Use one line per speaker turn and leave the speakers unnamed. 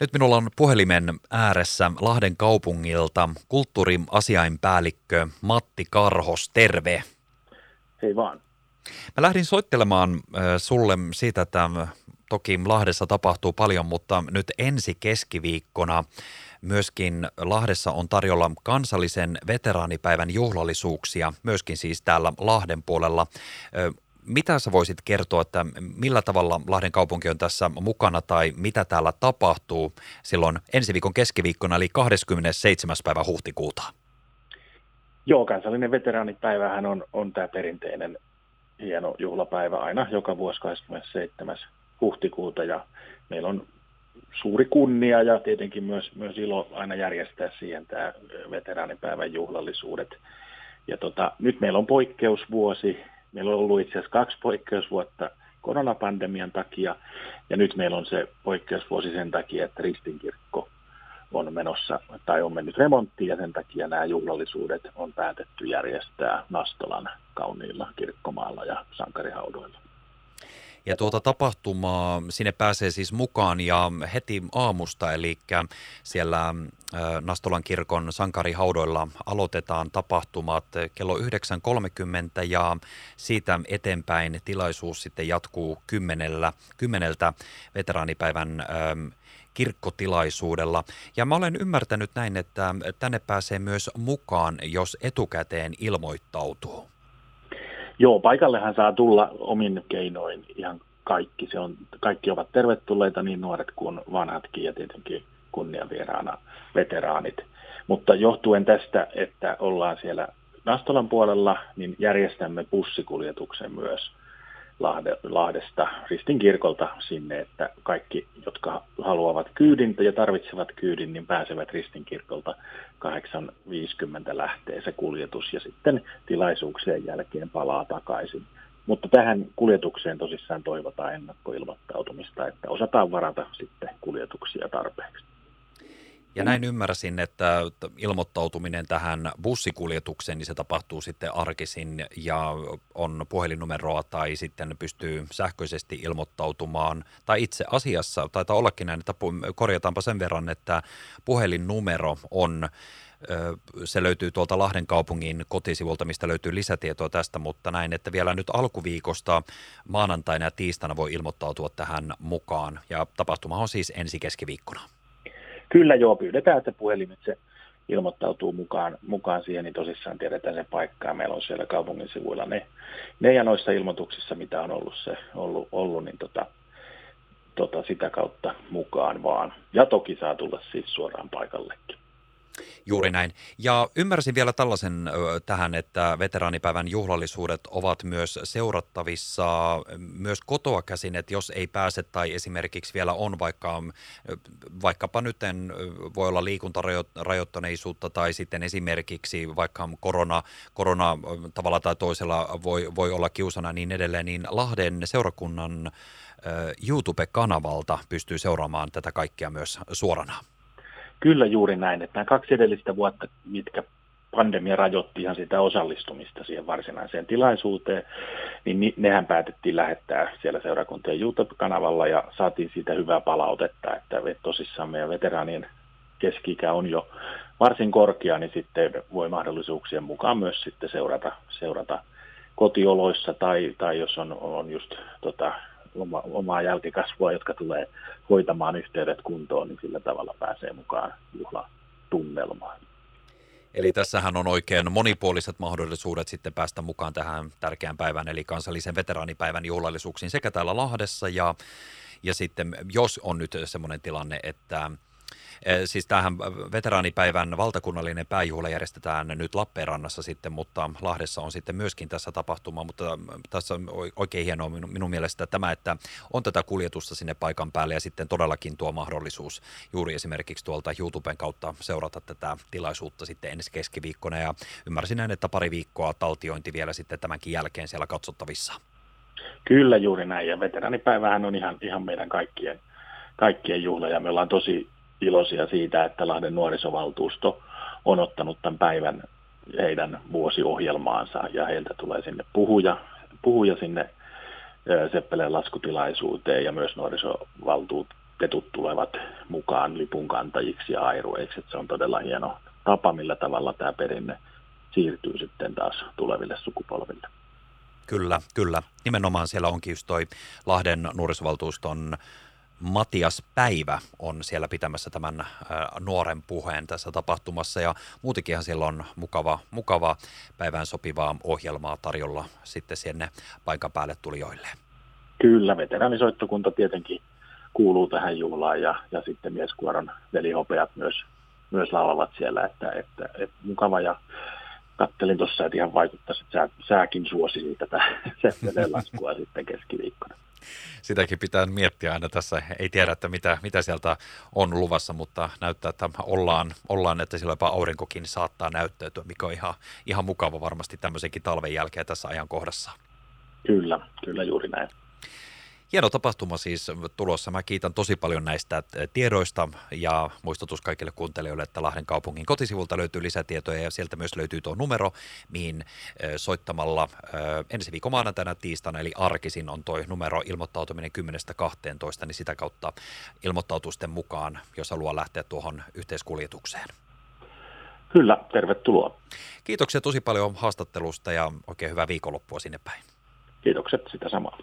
Nyt minulla on puhelimen ääressä Lahden kaupungilta kulttuuriasiainpäällikkö Matti Karhos. Terve.
Hei vaan.
Mä lähdin soittelemaan sulle siitä, että toki Lahdessa tapahtuu paljon, mutta nyt ensi keskiviikkona myöskin Lahdessa on tarjolla kansallisen veteraanipäivän juhlallisuuksia, myöskin siis täällä Lahden puolella. Mitä sä voisit kertoa, että millä tavalla Lahden kaupunki on tässä mukana tai mitä täällä tapahtuu silloin ensi viikon keskiviikkona eli 27. päivä huhtikuuta?
Joo, kansallinen veteraanipäivähän on, on tämä perinteinen hieno juhlapäivä aina joka vuosi 27. huhtikuuta ja meillä on suuri kunnia ja tietenkin myös, myös ilo aina järjestää siihen tämä veteraanipäivän juhlallisuudet. Ja tota, nyt meillä on poikkeusvuosi, Meillä on ollut itse asiassa kaksi poikkeusvuotta koronapandemian takia, ja nyt meillä on se poikkeusvuosi sen takia, että Ristinkirkko on menossa tai on mennyt remonttiin, ja sen takia nämä juhlallisuudet on päätetty järjestää Nastolan kauniilla kirkkomaalla ja sankarihaudoilla.
Ja tuota tapahtumaa sinne pääsee siis mukaan ja heti aamusta, eli siellä Nastolan kirkon sankarihaudoilla aloitetaan tapahtumat kello 9.30 ja siitä eteenpäin tilaisuus sitten jatkuu kymmenellä, kymmeneltä veteraanipäivän kirkkotilaisuudella. Ja mä olen ymmärtänyt näin, että tänne pääsee myös mukaan, jos etukäteen ilmoittautuu.
Joo, paikallehan saa tulla omin keinoin ihan kaikki. Se on, kaikki ovat tervetulleita, niin nuoret kuin vanhatkin ja tietenkin kunniavieraana veteraanit. Mutta johtuen tästä, että ollaan siellä Nastolan puolella, niin järjestämme bussikuljetuksen myös Lahdesta Ristin kirkolta sinne, että kaikki, jotka haluavat kyydin ja tarvitsevat kyydin, niin pääsevät Ristin kirkolta 8.50 lähtee se kuljetus ja sitten tilaisuuksien jälkeen palaa takaisin. Mutta tähän kuljetukseen tosissaan toivotaan ennakkoilmoittautumista, että osataan varata sitten kuljetuksia tarpeeksi.
Ja näin ymmärsin, että ilmoittautuminen tähän bussikuljetukseen, niin se tapahtuu sitten arkisin ja on puhelinnumeroa tai sitten pystyy sähköisesti ilmoittautumaan. Tai itse asiassa taitaa ollakin näin, että korjataanpa sen verran, että puhelinnumero on se löytyy tuolta Lahden kaupungin kotisivulta, mistä löytyy lisätietoa tästä, mutta näin, että vielä nyt alkuviikosta maanantaina ja tiistaina voi ilmoittautua tähän mukaan. Ja tapahtuma on siis ensi keskiviikkona.
Kyllä joo, pyydetään, että puhelimitse ilmoittautuu mukaan, mukaan siihen, niin tosissaan tiedetään se paikka ja meillä on siellä kaupungin sivuilla ne, ne ja noissa ilmoituksissa, mitä on ollut, se, ollut, ollut niin tota, tota, sitä kautta mukaan vaan. Ja toki saa tulla siis suoraan paikallekin.
Juuri näin. Ja ymmärsin vielä tällaisen tähän, että veteraanipäivän juhlallisuudet ovat myös seurattavissa myös kotoa käsin, että jos ei pääse tai esimerkiksi vielä on vaikka, vaikkapa nyt voi olla liikuntarajoittuneisuutta tai sitten esimerkiksi vaikka korona, korona tavalla tai toisella voi, voi olla kiusana niin edelleen, niin Lahden seurakunnan YouTube-kanavalta pystyy seuraamaan tätä kaikkea myös suorana.
Kyllä juuri näin, että nämä kaksi edellistä vuotta, mitkä pandemia rajoitti ihan sitä osallistumista siihen varsinaiseen tilaisuuteen, niin nehän päätettiin lähettää siellä seurakuntien YouTube-kanavalla ja saatiin siitä hyvää palautetta, että tosissaan meidän veteraanien keski on jo varsin korkea, niin sitten voi mahdollisuuksien mukaan myös sitten seurata, seurata kotioloissa tai, tai jos on, on just tota, oma, omaa jälkikasvua, jotka tulee hoitamaan yhteydet kuntoon, niin sillä tavalla pääsee mukaan juhlatunnelmaan.
Eli tässähän on oikein monipuoliset mahdollisuudet sitten päästä mukaan tähän tärkeään päivään, eli kansallisen veteraanipäivän juhlallisuuksiin sekä täällä Lahdessa ja, ja sitten jos on nyt semmoinen tilanne, että siis tähän veteraanipäivän valtakunnallinen pääjuhla järjestetään nyt Lappeenrannassa sitten, mutta Lahdessa on sitten myöskin tässä tapahtuma, mutta tässä on oikein hienoa minun, minun mielestä tämä, että on tätä kuljetusta sinne paikan päälle ja sitten todellakin tuo mahdollisuus juuri esimerkiksi tuolta YouTuben kautta seurata tätä tilaisuutta sitten ensi keskiviikkona. Ja ymmärsin näin, että pari viikkoa taltiointi vielä sitten tämänkin jälkeen siellä katsottavissa.
Kyllä juuri näin. Ja veteraanipäivähän on ihan, ihan meidän kaikkien, kaikkien juhla. Ja me ollaan tosi iloisia siitä, että Lahden nuorisovaltuusto on ottanut tämän päivän heidän vuosiohjelmaansa ja heiltä tulee sinne puhuja, puhuja sinne Seppeleen laskutilaisuuteen ja myös petut tulevat mukaan lipunkantajiksi ja airueiksi. Se on todella hieno tapa, millä tavalla tämä perinne siirtyy sitten taas tuleville sukupolville.
Kyllä, kyllä. Nimenomaan siellä onkin just toi Lahden nuorisovaltuuston Matias Päivä on siellä pitämässä tämän nuoren puheen tässä tapahtumassa ja muutenkinhan siellä on mukava, mukava päivään sopivaa ohjelmaa tarjolla sitten sinne paikan päälle tulijoille.
Kyllä, veteraanisoittokunta tietenkin kuuluu tähän juhlaan ja, ja sitten mieskuoron velihopeat myös, myös laulavat siellä, että, että, että mukava ja kattelin tuossa, että ihan vaikuttaisi, että sä, sääkin suosi tätä sen laskua sitten keskiviikkona.
Sitäkin pitää miettiä aina tässä. Ei tiedä, että mitä, mitä sieltä on luvassa, mutta näyttää, että ollaan, ollaan että sillä jopa aurinkokin saattaa näyttäytyä, mikä on ihan, ihan mukava varmasti tämmöisenkin talven jälkeen tässä ajankohdassa.
Kyllä, kyllä juuri näin.
Hieno tapahtuma siis tulossa. Mä kiitän tosi paljon näistä tiedoista ja muistutus kaikille kuuntelijoille, että Lahden kaupungin kotisivulta löytyy lisätietoja ja sieltä myös löytyy tuo numero, mihin soittamalla ensi viikon maanantaina tiistaina eli arkisin on tuo numero ilmoittautuminen 10.12, niin sitä kautta ilmoittautusten mukaan, jos haluaa lähteä tuohon yhteiskuljetukseen.
Kyllä, tervetuloa.
Kiitoksia tosi paljon haastattelusta ja oikein hyvää viikonloppua sinne päin.
Kiitokset sitä samaa.